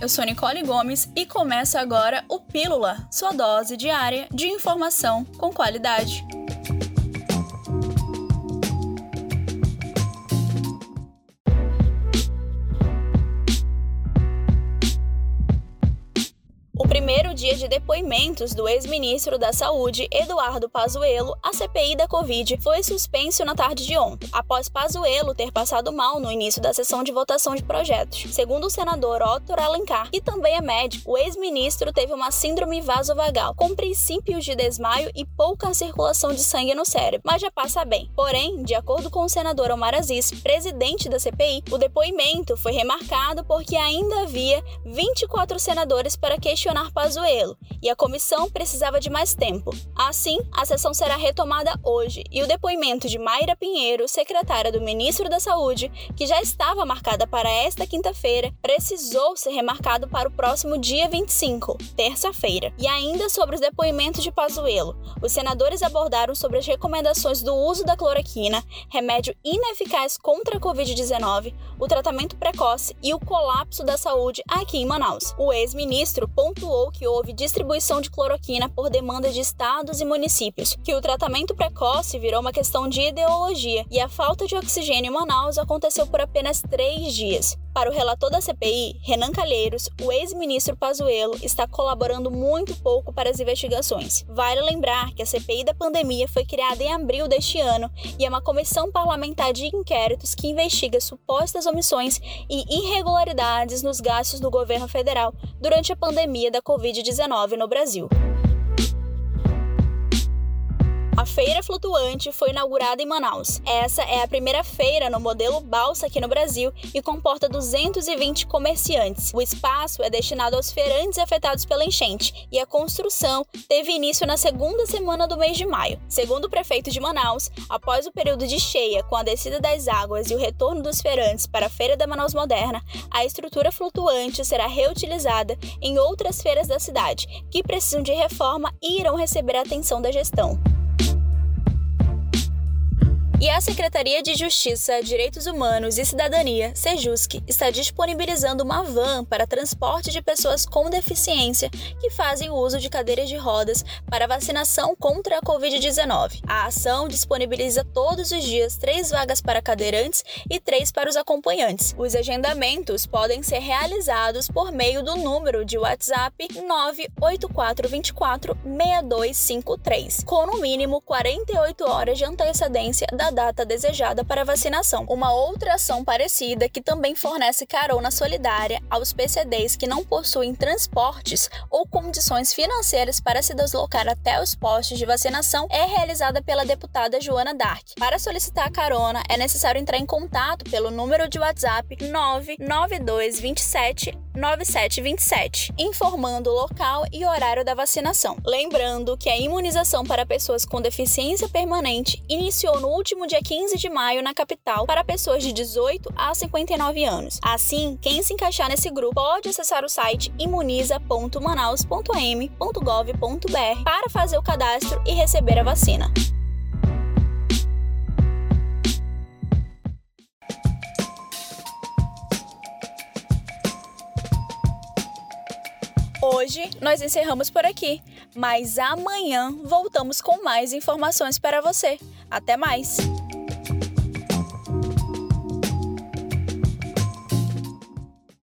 eu sou Nicole Gomes e começa agora o Pílula, sua dose diária de informação com qualidade. Primeiro dia de depoimentos do ex-ministro da Saúde, Eduardo Pazuello, a CPI da Covid foi suspenso na tarde de ontem, após Pazuello ter passado mal no início da sessão de votação de projetos. Segundo o senador Otto Alencar, que também é médico, o ex-ministro teve uma síndrome vasovagal, com princípios de desmaio e pouca circulação de sangue no cérebro, mas já passa bem. Porém, de acordo com o senador Omar Aziz, presidente da CPI, o depoimento foi remarcado porque ainda havia 24 senadores para questionar Pazuello e a comissão precisava de mais tempo. Assim, a sessão será retomada hoje e o depoimento de Mayra Pinheiro, secretária do ministro da Saúde, que já estava marcada para esta quinta-feira, precisou ser remarcado para o próximo dia 25, terça-feira. E ainda sobre os depoimentos de Pazuello, os senadores abordaram sobre as recomendações do uso da cloroquina, remédio ineficaz contra a Covid-19, o tratamento precoce e o colapso da saúde aqui em Manaus. O ex-ministro pontuou que houve distribuição de cloroquina por demanda de estados e municípios, que o tratamento precoce virou uma questão de ideologia e a falta de oxigênio em Manaus aconteceu por apenas três dias. Para o relator da CPI, Renan Calheiros, o ex-ministro Pazuello está colaborando muito pouco para as investigações. Vale lembrar que a CPI da pandemia foi criada em abril deste ano e é uma comissão parlamentar de inquéritos que investiga supostas omissões e irregularidades nos gastos do governo federal durante a pandemia da Covid-19 no Brasil. A Feira Flutuante foi inaugurada em Manaus. Essa é a primeira feira no modelo balsa aqui no Brasil e comporta 220 comerciantes. O espaço é destinado aos feirantes afetados pela enchente e a construção teve início na segunda semana do mês de maio. Segundo o prefeito de Manaus, após o período de cheia, com a descida das águas e o retorno dos feirantes para a Feira da Manaus Moderna, a estrutura flutuante será reutilizada em outras feiras da cidade, que precisam de reforma e irão receber a atenção da gestão. E a Secretaria de Justiça, Direitos Humanos e Cidadania, SEJUSC, está disponibilizando uma van para transporte de pessoas com deficiência que fazem uso de cadeiras de rodas para vacinação contra a Covid-19. A ação disponibiliza todos os dias três vagas para cadeirantes e três para os acompanhantes. Os agendamentos podem ser realizados por meio do número de WhatsApp 98424 6253, com no mínimo 48 horas de antecedência da data desejada para vacinação. Uma outra ação parecida que também fornece carona solidária aos PCDs que não possuem transportes ou condições financeiras para se deslocar até os postos de vacinação é realizada pela deputada Joana Dark. Para solicitar a carona, é necessário entrar em contato pelo número de WhatsApp 99227 9727, informando o local e horário da vacinação. Lembrando que a imunização para pessoas com deficiência permanente iniciou no último dia 15 de maio na capital para pessoas de 18 a 59 anos. Assim, quem se encaixar nesse grupo pode acessar o site imuniza.manaus.am.gov.br para fazer o cadastro e receber a vacina. Hoje nós encerramos por aqui, mas amanhã voltamos com mais informações para você. Até mais!